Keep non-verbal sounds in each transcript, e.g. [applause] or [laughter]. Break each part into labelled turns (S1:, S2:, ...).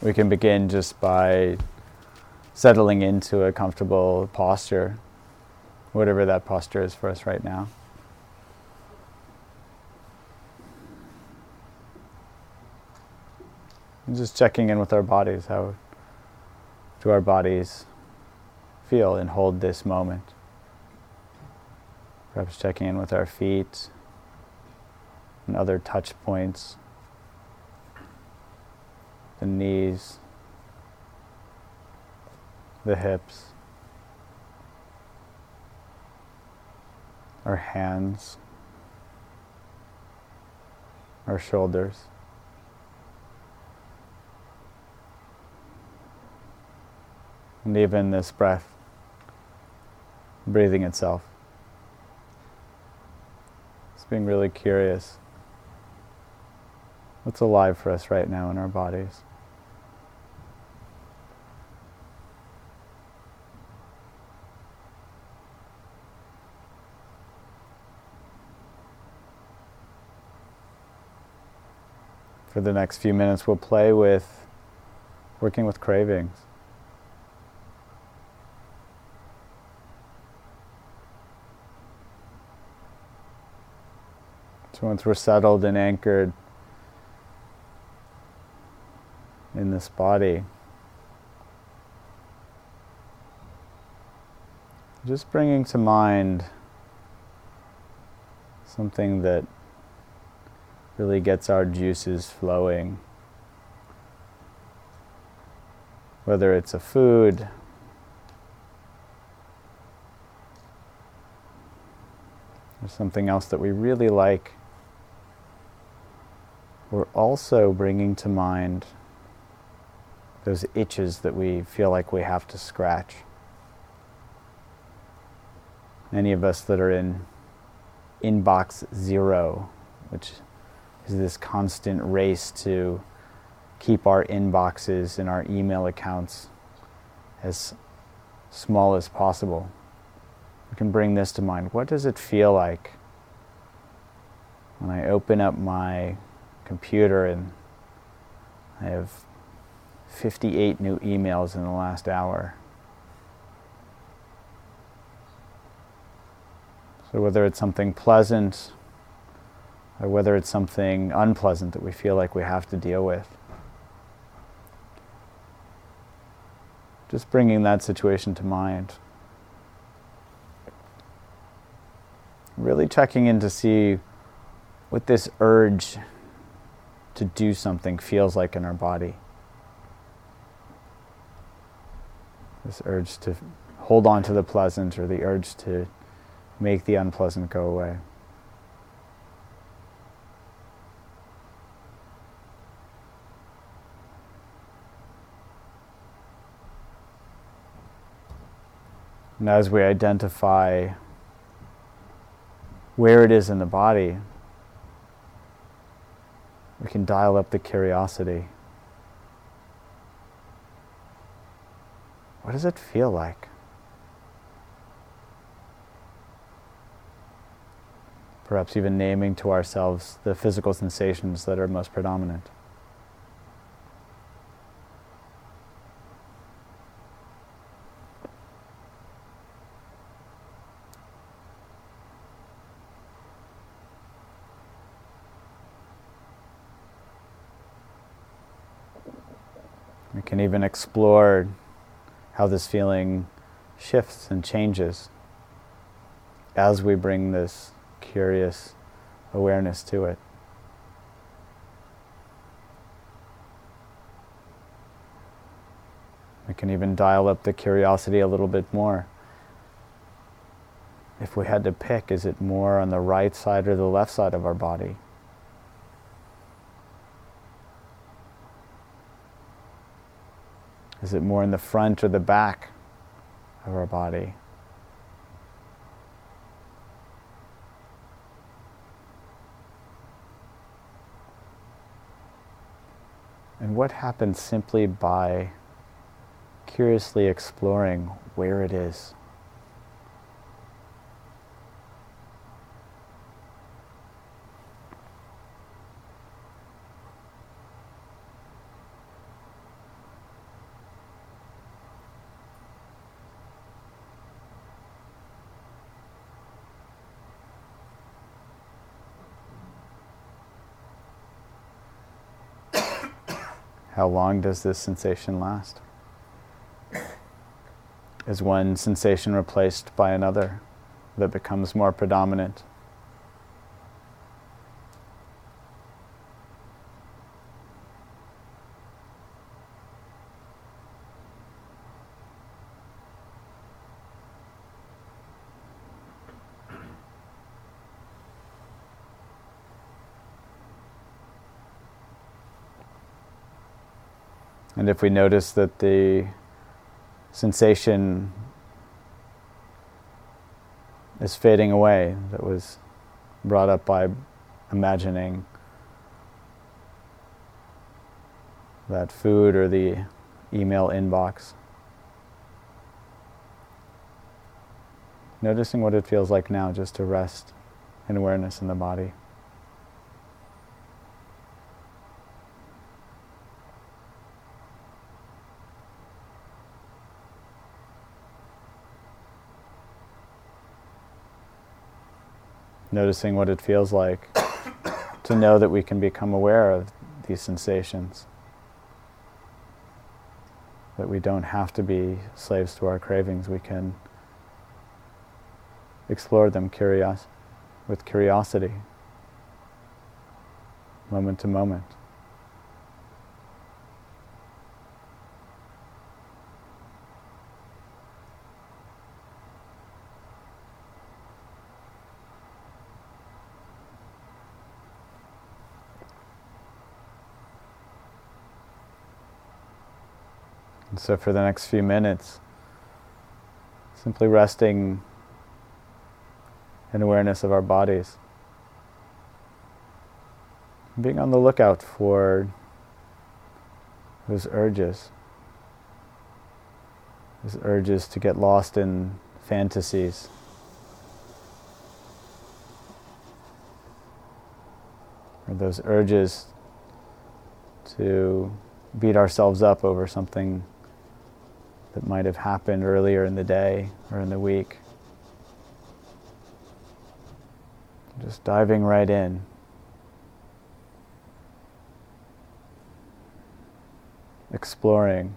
S1: We can begin just by settling into a comfortable posture, whatever that posture is for us right now. And just checking in with our bodies. How do our bodies feel and hold this moment? Perhaps checking in with our feet and other touch points, the knees, the hips, our hands, our shoulders. And even this breath, breathing itself. It's being really curious. What's alive for us right now in our bodies? For the next few minutes, we'll play with working with cravings. So once we're settled and anchored in this body, just bringing to mind something that really gets our juices flowing. Whether it's a food, or something else that we really like we're also bringing to mind those itches that we feel like we have to scratch. Any of us that are in inbox zero, which is this constant race to keep our inboxes and our email accounts as small as possible. We can bring this to mind. What does it feel like when I open up my computer and I have 58 new emails in the last hour. So, whether it's something pleasant or whether it's something unpleasant that we feel like we have to deal with, just bringing that situation to mind. Really checking in to see what this urge to do something feels like in our body. This urge to hold on to the pleasant or the urge to make the unpleasant go away. And as we identify where it is in the body, we can dial up the curiosity. What does it feel like? Perhaps even naming to ourselves the physical sensations that are most predominant. Even explore how this feeling shifts and changes as we bring this curious awareness to it. We can even dial up the curiosity a little bit more. If we had to pick, is it more on the right side or the left side of our body? Is it more in the front or the back of our body? And what happens simply by curiously exploring where it is? How long does this sensation last? Is one sensation replaced by another that becomes more predominant? And if we notice that the sensation is fading away, that was brought up by imagining that food or the email inbox. Noticing what it feels like now just to rest in awareness in the body. Noticing what it feels like [coughs] to know that we can become aware of these sensations. That we don't have to be slaves to our cravings. We can explore them curios- with curiosity, moment to moment. And so for the next few minutes, simply resting in awareness of our bodies. Being on the lookout for those urges, those urges to get lost in fantasies. Or those urges to beat ourselves up over something that might have happened earlier in the day or in the week. Just diving right in. Exploring.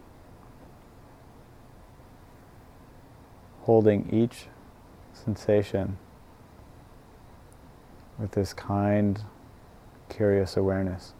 S1: Holding each sensation with this kind, curious awareness.